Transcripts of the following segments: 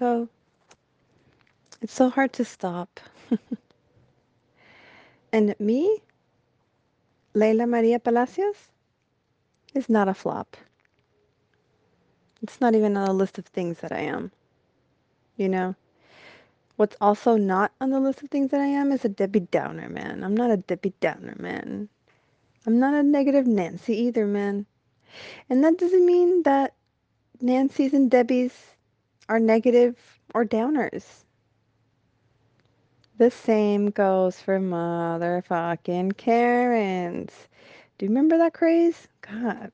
So it's so hard to stop. and me, Leila Maria Palacios, is not a flop. It's not even on the list of things that I am. You know? What's also not on the list of things that I am is a Debbie Downer, man. I'm not a Debbie Downer, man. I'm not a negative Nancy either, man. And that doesn't mean that Nancy's and Debbie's are negative or downers. The same goes for motherfucking Karens. Do you remember that craze? God.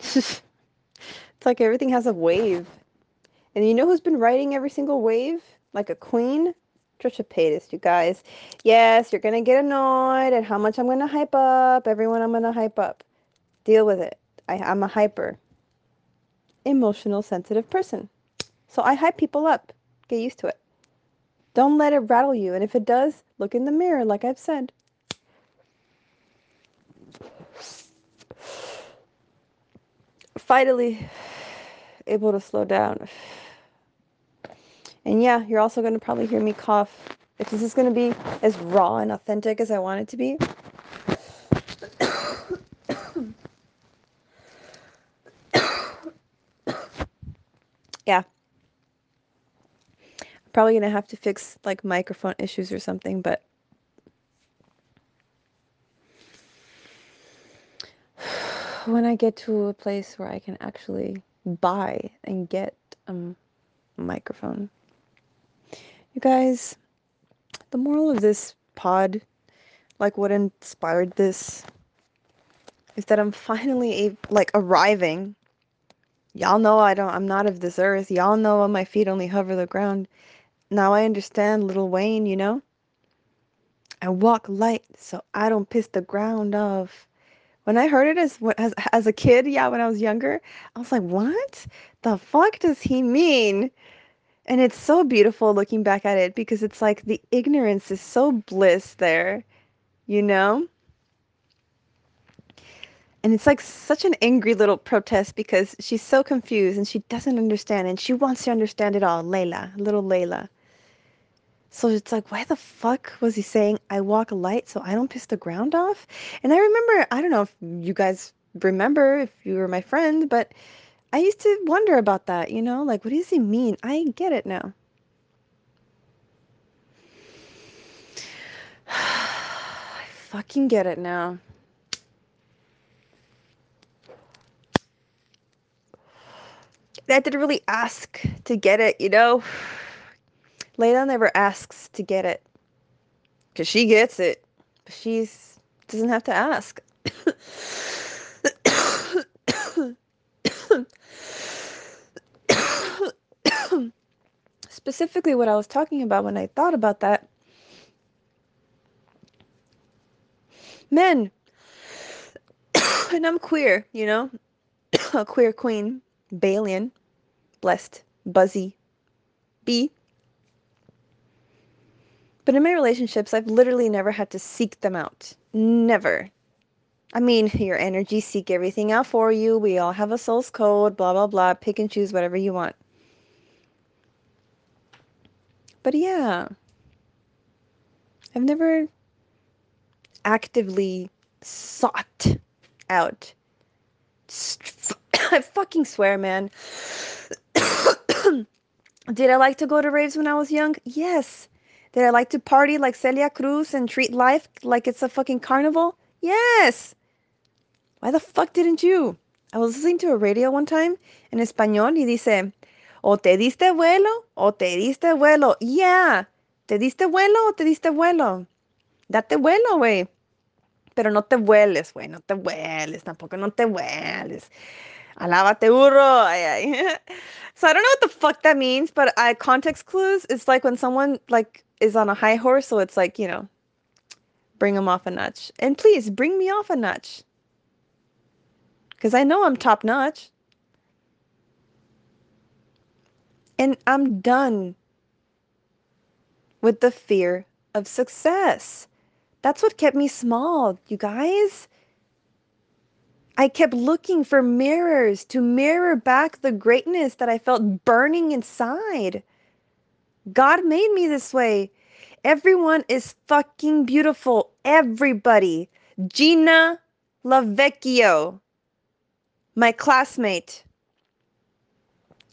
it's like everything has a wave. And you know who's been writing every single wave? Like a queen? Trisha Paytas, you guys. Yes, you're going to get annoyed at how much I'm going to hype up. Everyone I'm going to hype up. Deal with it. I, I'm a hyper, emotional, sensitive person. So I hype people up. Get used to it. Don't let it rattle you. And if it does, look in the mirror, like I've said. Finally, able to slow down. And yeah, you're also going to probably hear me cough. If this is going to be as raw and authentic as I want it to be. Yeah. I'm probably going to have to fix like microphone issues or something, but when I get to a place where I can actually buy and get a microphone. You guys, the moral of this pod, like what inspired this, is that I'm finally a- like arriving. Y'all know I don't. I'm not of this earth. Y'all know my feet only hover the ground. Now I understand, Lil Wayne. You know. I walk light so I don't piss the ground off. When I heard it as as as a kid, yeah, when I was younger, I was like, "What the fuck does he mean?" And it's so beautiful looking back at it because it's like the ignorance is so bliss there, you know? And it's like such an angry little protest because she's so confused and she doesn't understand and she wants to understand it all. Layla, little Layla. So it's like, why the fuck was he saying, I walk light so I don't piss the ground off? And I remember, I don't know if you guys remember, if you were my friend, but I used to wonder about that, you know? Like, what does he mean? I get it now. I fucking get it now. I didn't really ask to get it, you know? Layla never asks to get it. Because she gets it. But she doesn't have to ask. Specifically, what I was talking about when I thought about that men. and I'm queer, you know? a queer queen, Balian, blessed, buzzy, bee. But in my relationships, I've literally never had to seek them out. Never. I mean, your energy seek everything out for you. We all have a soul's code, blah, blah, blah. Pick and choose whatever you want. But yeah, I've never actively sought out. I fucking swear, man. Did I like to go to raves when I was young? Yes. Did I like to party like Celia Cruz and treat life like it's a fucking carnival? Yes. Why the fuck didn't you? I was listening to a radio one time in español y dice, o te diste vuelo o te diste vuelo. Yeah. ¿Te diste vuelo o te diste vuelo? Date vuelo, güey. Pero no te vueles, güey. No te vueles. Tampoco no te vueles. Alábate, burro. Ay, ay. so I don't know what the fuck that means, but I context clues. It's like when someone like is on a high horse, so it's like you know, bring them off a notch. And please bring me off a notch, because I know I'm top notch. And I'm done with the fear of success. That's what kept me small, you guys. I kept looking for mirrors to mirror back the greatness that I felt burning inside. God made me this way. Everyone is fucking beautiful. Everybody. Gina Lovecchio, my classmate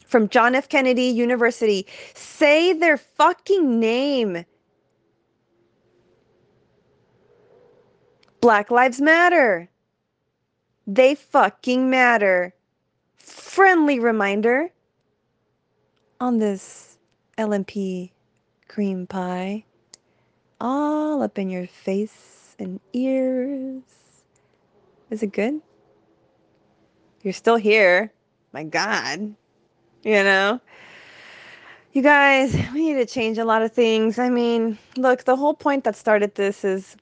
from John F. Kennedy University, say their fucking name. Black Lives Matter. They fucking matter. Friendly reminder on this LMP cream pie. All up in your face and ears. Is it good? You're still here. My God. You know? You guys, we need to change a lot of things. I mean, look, the whole point that started this is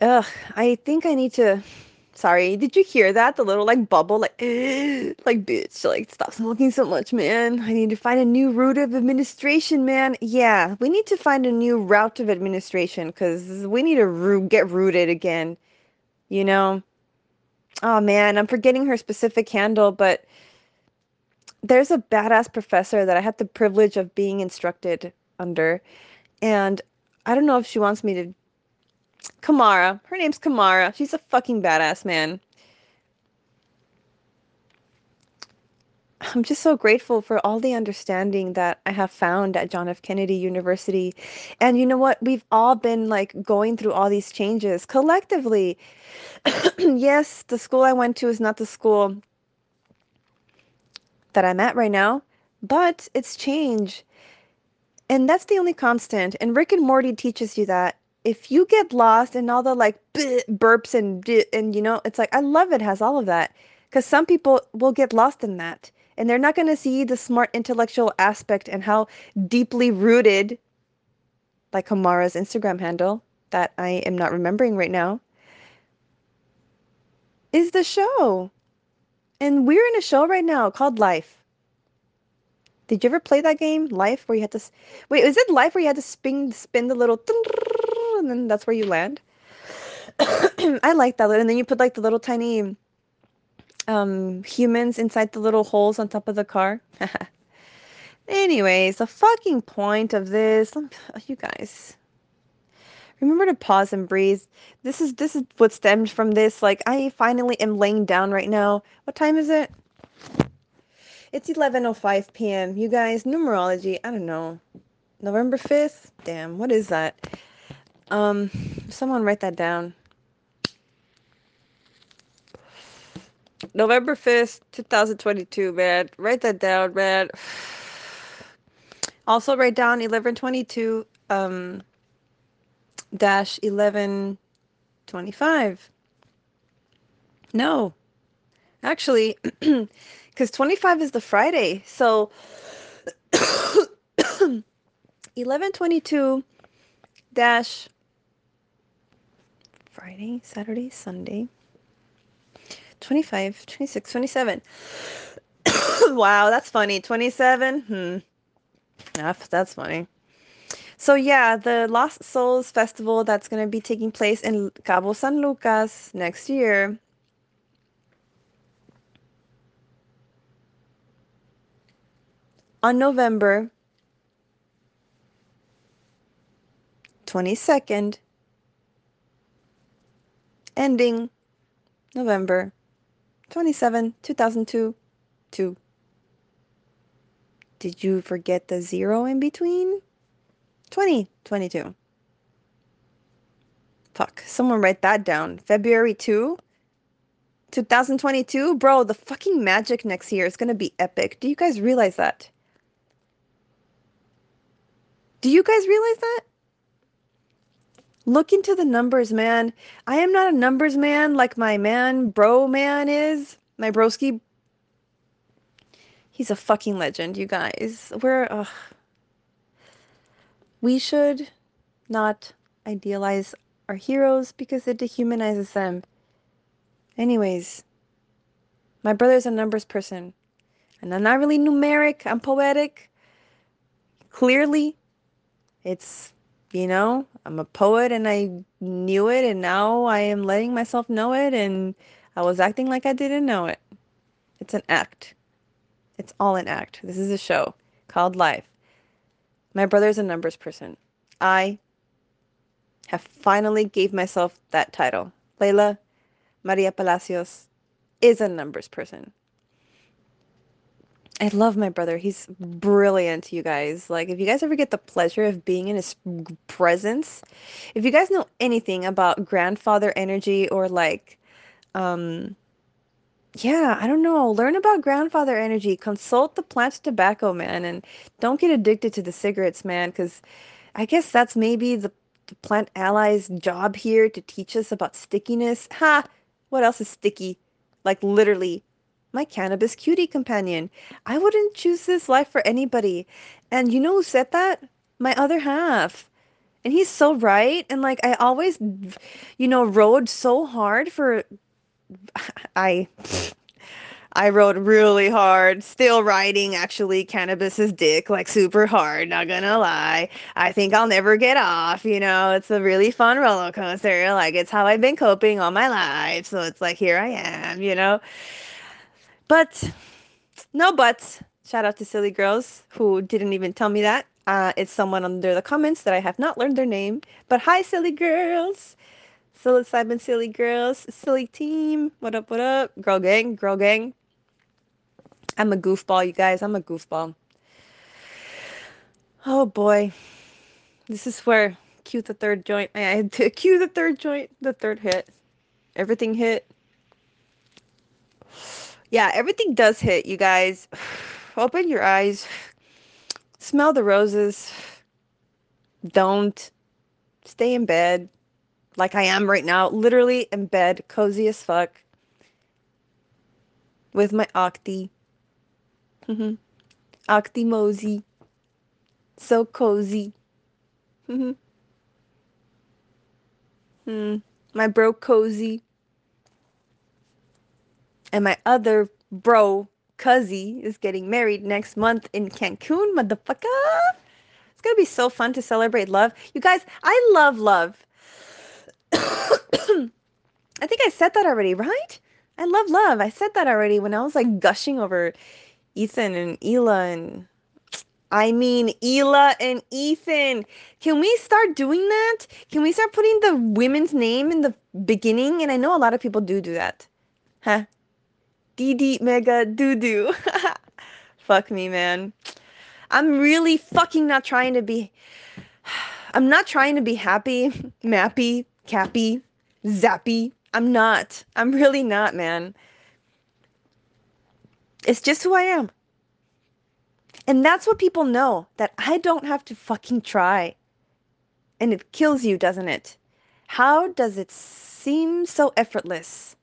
Ugh, I think I need to. Sorry, did you hear that? The little like bubble, like, like bitch, like stop smoking so much, man. I need to find a new route of administration, man. Yeah, we need to find a new route of administration because we need to get rooted again. You know? Oh man, I'm forgetting her specific handle, but there's a badass professor that I had the privilege of being instructed under, and I don't know if she wants me to Camara. Her name's Camara. She's a fucking badass, man. I'm just so grateful for all the understanding that I have found at John F. Kennedy University. And you know what? We've all been like going through all these changes collectively. yes, the school I went to is not the school that I'm at right now, but it's change. And that's the only constant. And Rick and Morty teaches you that if you get lost in all the like burps and and you know it's like i love it has all of that because some people will get lost in that and they're not going to see the smart intellectual aspect and how deeply rooted like Camara's instagram handle that i am not remembering right now is the show. And we're in a show right now called life. Did you ever play that game life where you had to wait is it life where you had to spin spin the little and then that's where you land. I like that. And then you put like the little tiny um, humans inside the little holes on top of the car. Anyways, the fucking point of this, you guys, remember to pause and breathe. This is this is what stemmed from this. Like I finally am laying down right now. What time is it? It's 11:05 p.m. You guys, numerology. I don't know. November 5th. Damn, what is that? Um, someone write that down. November 5th, 2022, man. Write that down, man. Also write down 1122 um dash 1125. No. Actually, cuz 25 is the Friday. So 1122 dash Friday, Saturday, Sunday. 25, 26, 27. wow, that's funny. 27? Hmm. That's, that's funny. So yeah, the Lost Souls Festival that's going to be taking place in Cabo San Lucas next year. On November 22nd ending November 27, 2002. 2. Did you forget the zero in between? 2022. Fuck, someone write that down. February 2, 2022? Bro, the fucking magic next year is gonna be epic. Do you guys realize that? Do you guys realize that? Look into the numbers, man. I am not a numbers man like my man, bro man is. My broski. He's a fucking legend, you guys. We're. Uh, we should not idealize our heroes because it dehumanizes them. Anyways, my brother's a numbers person. And I'm not really numeric, I'm poetic. Clearly, it's you know, I'm a poet and I knew it, and now I am letting myself know it, and I was acting like I didn't know it. It's an act. It's all an act. This is a show called Life. My brother's a numbers person. I have finally gave myself that title. Layla Maria Palacios is a numbers person. I love my brother. He's brilliant, you guys. Like, if you guys ever get the pleasure of being in his presence, if you guys know anything about grandfather energy or like, um, yeah, I don't know, learn about grandfather energy, consult the plant tobacco, man, and don't get addicted to the cigarettes, man, because I guess that's maybe the, the plant ally's job here to teach us about stickiness. Ha! What else is sticky? Like, literally my cannabis cutie companion. I wouldn't choose this life for anybody. And you know who said that? My other half. And he's so right. And like, I always, you know, rode so hard for. I. I rode really hard, still riding actually cannabis's dick like super hard, not gonna lie. I think I'll never get off, you know. It's a really fun roller coaster. Like it's how I've been coping all my life. So it's like here I am, you know. But no buts. Shout out to silly girls who didn't even tell me that. Uh, it's someone under the comments that I have not learned their name. But hi, silly girls. Psilocybin silly girls, silly team. What up, what up? Girl gang, girl gang. I'm a goofball, you guys. I'm a goofball. Oh boy. This is where cue the third joint. I had to cue the third joint, the third hit. Everything hit. Yeah, everything does hit, you guys. Open your eyes. Smell the roses. Don't. Stay in bed like I am right now. Literally in bed, cozy as fuck. With my Octi. Mm-hmm. Octi Mosey. So cozy. Mm-hmm. Mm. My bro cozy and my other bro, Cuzzy, is getting married next month in Cancun, motherfucker. It's gonna be so fun to celebrate love. You guys, I love love. I think I said that already, right? I love love. I said that already when I was like gushing over Ethan and Hila and I mean Hila and Ethan. Can we start doing that? Can we start putting the women's name in the beginning? And I know a lot of people do do that. Huh? DD mega doo doo. Fuck me, man. I'm really fucking not trying to be. I'm not trying to be happy, mappy, cappy, zappy. I'm not. I'm really not, man. It's just who I am. And that's what people know that I don't have to fucking try. And it kills you, doesn't it? How does it seem so effortless?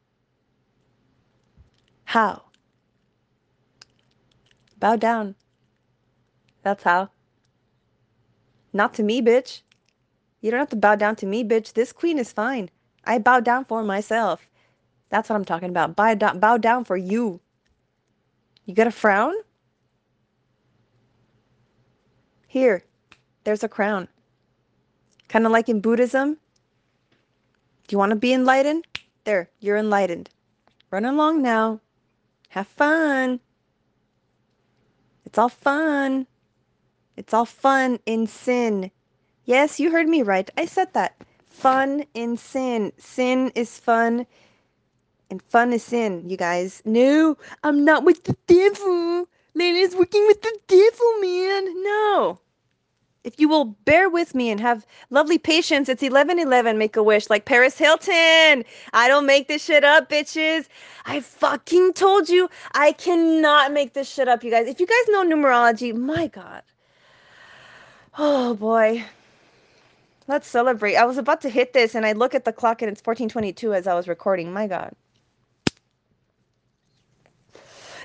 How? Bow down. That's how. Not to me, bitch. You don't have to bow down to me, bitch. This queen is fine. I bow down for myself. That's what I'm talking about. Bow down, bow down for you. You got a frown? Here, there's a crown. Kind of like in Buddhism. Do you want to be enlightened? There, you're enlightened. Run along now. Have fun. It's all fun. It's all fun in sin. Yes, you heard me right. I said that. Fun in sin. Sin is fun. And fun is sin, you guys. No, I'm not with the devil. Layla's working with the devil, man. No. If you will bear with me and have lovely patience, it's 1111 make a wish like Paris Hilton. I don't make this shit up, bitches. I fucking told you I cannot make this shit up, you guys. If you guys know numerology, my God. Oh boy. Let's celebrate. I was about to hit this and I look at the clock and it's 1422 as I was recording. My God.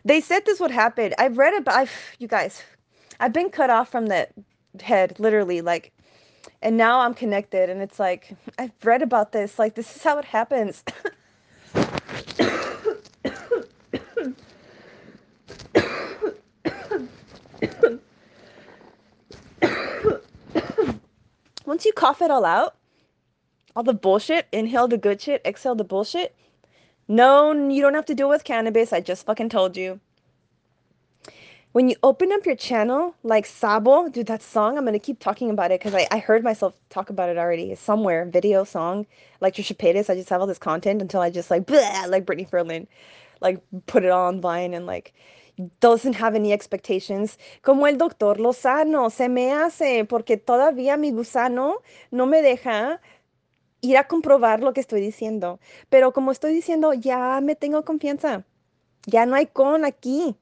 They said this would happen. I've read about, I've, you guys, I've been cut off from the head, literally, like, and now I'm connected, and it's like I've read about this. Like, this is how it happens. Once you cough it all out, all the bullshit, inhale the good shit, exhale the bullshit. No, you don't have to deal with cannabis. I just fucking told you. When you open up your channel, like Sabo, dude, that song, I'm gonna keep talking about it because I, heard myself talk about it already. Somewhere, video, song, like Trisha Paytas. I just have all this content until I just like, bleh, like Brittany Ferlin, like put it on Vine and like doesn't have any expectations. Como el doctor Lozano, se me hace porque todavía mi gusano no me deja ir a comprobar lo que estoy diciendo. Pero como estoy diciendo, ya me tengo confianza. Ya no hay con aquí.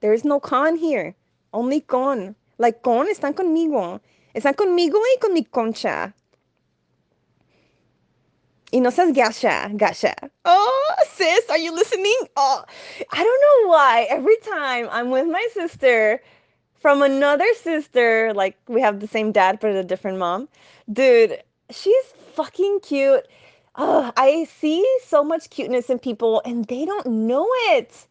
There is no con here. Only con. Like con están conmigo. Están conmigo y con mi concha. Y no seas gasha, gasha. Oh, sis, are you listening? Oh, I don't know why. Every time I'm with my sister from another sister, like we have the same dad but a different mom, dude, she's fucking cute. Oh, I see so much cuteness in people and they don't know it.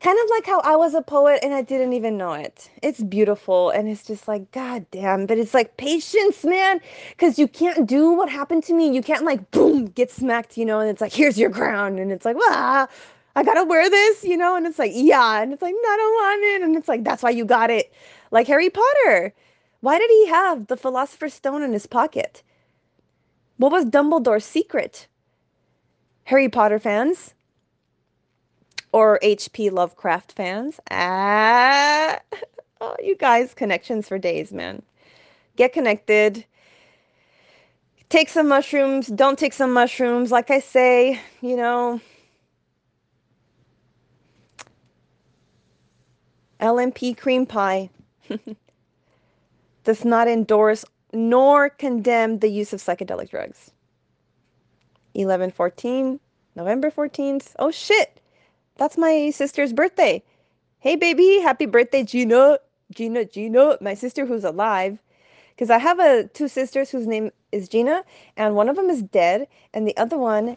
Kind of like how I was a poet and I didn't even know it. It's beautiful and it's just like, God damn, but it's like patience, man. Because you can't do what happened to me. You can't like, boom, get smacked, you know, and it's like, here's your crown. And it's like, ah, I gotta wear this, you know, and it's like, yeah. And it's like, no, I don't want it. And it's like, that's why you got it. Like Harry Potter. Why did he have the Philosopher's Stone in his pocket? What was Dumbledore's secret? Harry Potter fans or HP Lovecraft fans. Ah, oh, you guys, connections for days, man. Get connected. Take some mushrooms. Don't take some mushrooms. Like I say, you know, LMP cream pie does not endorse nor condemn the use of psychedelic drugs. 1114, November 14th. Oh shit. That's my sister's birthday. Hey baby, happy birthday Gina. Gina, Gina, my sister who's alive. Cuz I have a two sisters whose name is Gina and one of them is dead and the other one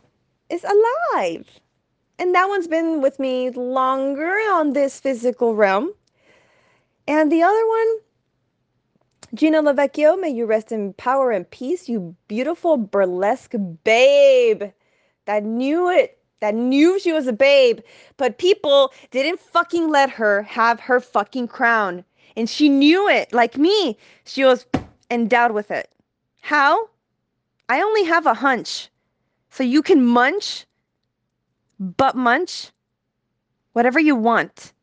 is alive. And that one's been with me longer on this physical realm. And the other one Gina Lovecchio, may you rest in power and peace, you beautiful burlesque babe that knew it, that knew she was a babe, but people didn't fucking let her have her fucking crown. And she knew it, like me. She was endowed with it. How? I only have a hunch. So you can munch, but munch, whatever you want.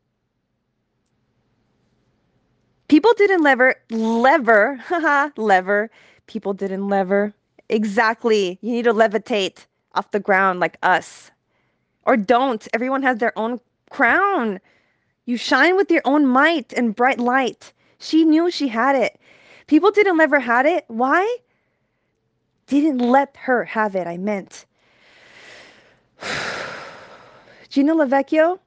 People didn't lever, lever, haha, lever. People didn't lever. Exactly. You need to levitate off the ground like us. Or don't. Everyone has their own crown. You shine with your own might and bright light. She knew she had it. People didn't let her had it. Why? Didn't let her have it, I meant. Gina Lovecchio,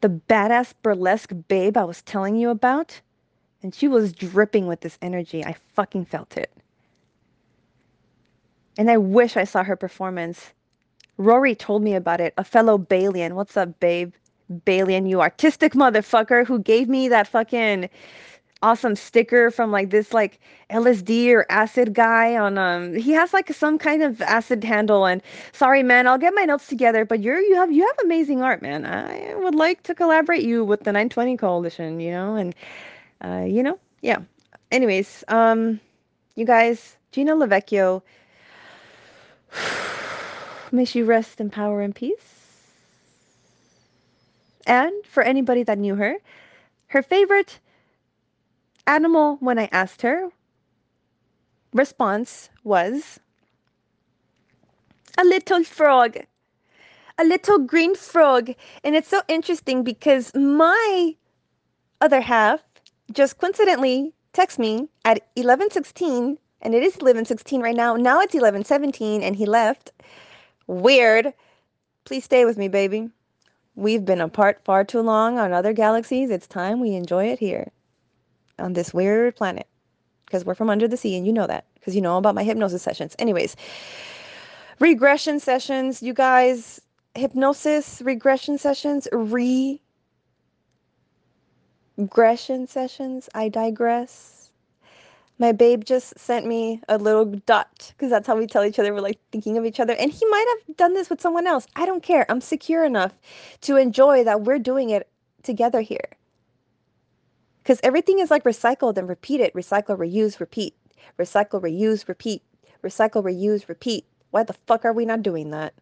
the badass burlesque babe I was telling you about. And she was dripping with this energy. I fucking felt it. And I wish I saw her performance. Rory told me about it, a fellow Balian. What's up, babe? Balian, you artistic motherfucker who gave me that fucking awesome sticker from like this like LSD or acid guy on um he has like some kind of acid handle. And sorry man I'll get my notes together but you're you have you have amazing art man. I would like to collaborate you with the 920 coalition you know? And uh you know? Yeah. Anyways um you guys Gina Lovecchio may she rest in power and peace and for anybody that knew her her favorite animal when I asked her response was a little frog. A little green frog. And it's so interesting because my other half just coincidentally texted me at 11:16 and it is 11:16 right now. Now it's 11:17 and he left. Weird. Please stay with me, baby. We've been apart far too long on other galaxies. It's time we enjoy it here on this weird planet because we're from under the sea and you know that because you know about my hypnosis sessions. Anyways, regression sessions, you guys, hypnosis, regression sessions, re regression sessions. I digress. My babe just sent me a little dot because that's how we tell each other we're like thinking of each other. And he might have done this with someone else. I don't care. I'm secure enough to enjoy that we're doing it together here. Because everything is like recycled and repeated recycle, reuse, repeat. Recycle, reuse, repeat. Recycle, reuse, repeat. Why the fuck are we not doing that?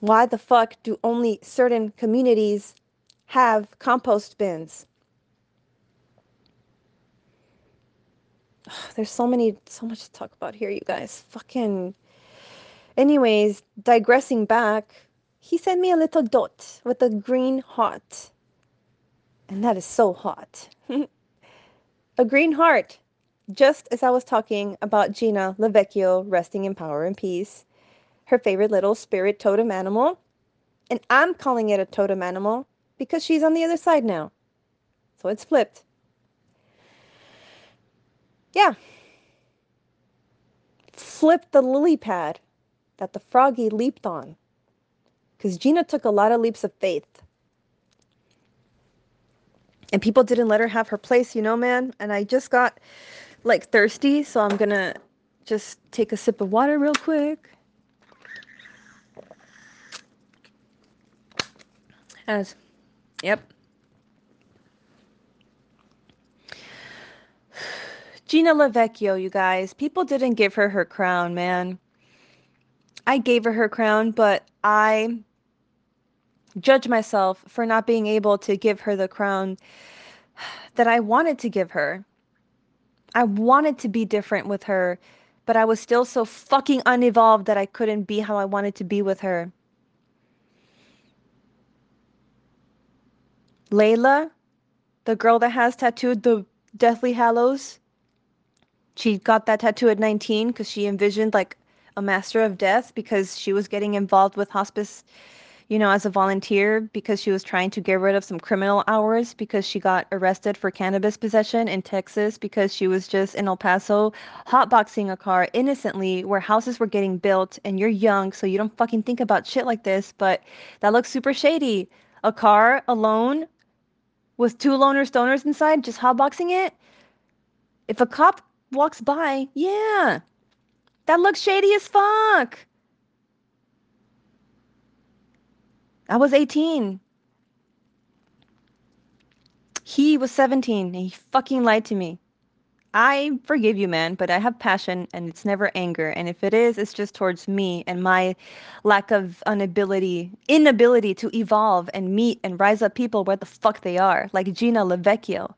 Why the fuck do only certain communities have compost bins? There's so many, so much to talk about here, you guys. Fucking. Anyways, digressing back, he sent me a little dot with a green heart. And that is so hot. a green heart. Just as I was talking about Gina Lovecchio resting in power and peace, her favorite little spirit totem animal. And I'm calling it a totem animal because she's on the other side now. So it's flipped. Yeah. Flip the lily pad that the froggy leaped on. Because Gina took a lot of leaps of faith. And people didn't let her have her place, you know, man. And I just got like thirsty, so I'm gonna just take a sip of water real quick. As, yep. Gina Lovecchio, you guys. People didn't give her her crown, man. I gave her her crown, but I judge myself for not being able to give her the crown that I wanted to give her. I wanted to be different with her, but I was still so fucking unevolved that I couldn't be how I wanted to be with her. Layla, the girl that has tattooed the Deathly Hallows, she got that tattoo at 19 because she envisioned like a master of death because she was getting involved with hospice you know, as a volunteer because she was trying to get rid of some criminal hours because she got arrested for cannabis possession in Texas because she was just in El Paso hotboxing a car innocently where houses were getting built and you're young so you don't fucking think about shit like this, but that looks super shady. A car alone with two loner stoners inside just hotboxing it. If a cop walks by, yeah. That looks shady as fuck. I was 18. He was 17 and he fucking lied to me. I forgive you, man, but I have passion and it's never anger. And if it is, it's just towards me and my lack of inability, inability to evolve and meet and rise up people where the fuck they are, like Gina Lovecchio,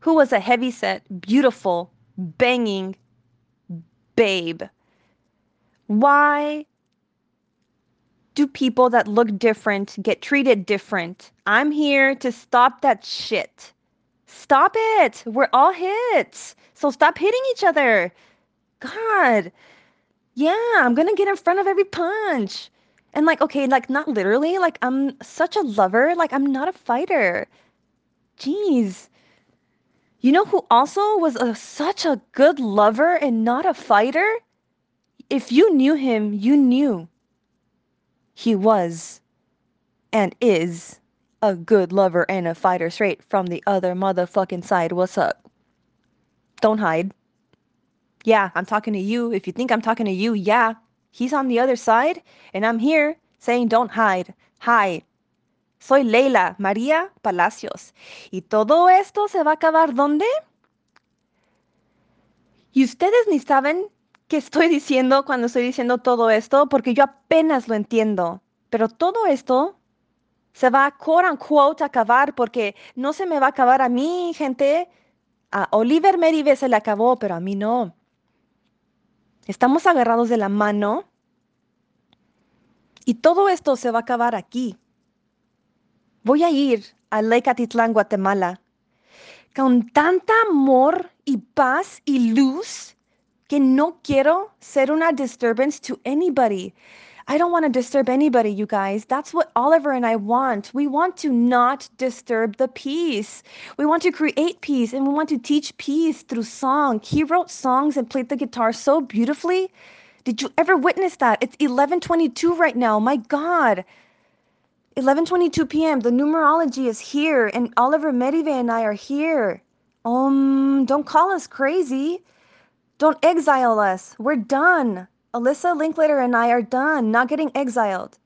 who was a heavyset, beautiful, banging babe. Why do people that look different get treated different? I'm here to stop that shit. Stop it. We're all hits. So stop hitting each other. God. Yeah, I'm going to get in front of every punch. And like, okay, like not literally, like I'm such a lover, like I'm not a fighter. Jeez. You know who also was a, such a good lover and not a fighter? If you knew him, you knew he was and is a good lover and a fighter straight from the other motherfucking side. What's up? Don't hide. Yeah, I'm talking to you. If you think I'm talking to you, yeah. He's on the other side and I'm here saying don't hide. Hi. Soy Leila María Palacios. Y todo esto se va a acabar ¿dónde? Y ustedes ni saben qué estoy diciendo cuando estoy diciendo todo esto, porque yo apenas lo entiendo. Pero todo esto se va a quote unquote acabar porque no se me va a acabar a mí, gente. A Oliver Merive se le acabó, pero a mí no. Estamos agarrados de la mano y todo esto se va a acabar aquí. Voy a ir a Atitlán, Guatemala, con tanta amor y paz y luz que no quiero ser una disturbance to anybody. I don't want to disturb anybody, you guys. That's what Oliver and I want. We want to not disturb the peace. We want to create peace and we want to teach peace through song. He wrote songs and played the guitar so beautifully. Did you ever witness that? It's 11:22 right now. My god. 11:22 p.m. The numerology is here and Oliver Medive and I are here. Um, don't call us crazy. Don't exile us. We're done. Alyssa, Linklater, and I are done. Not getting exiled.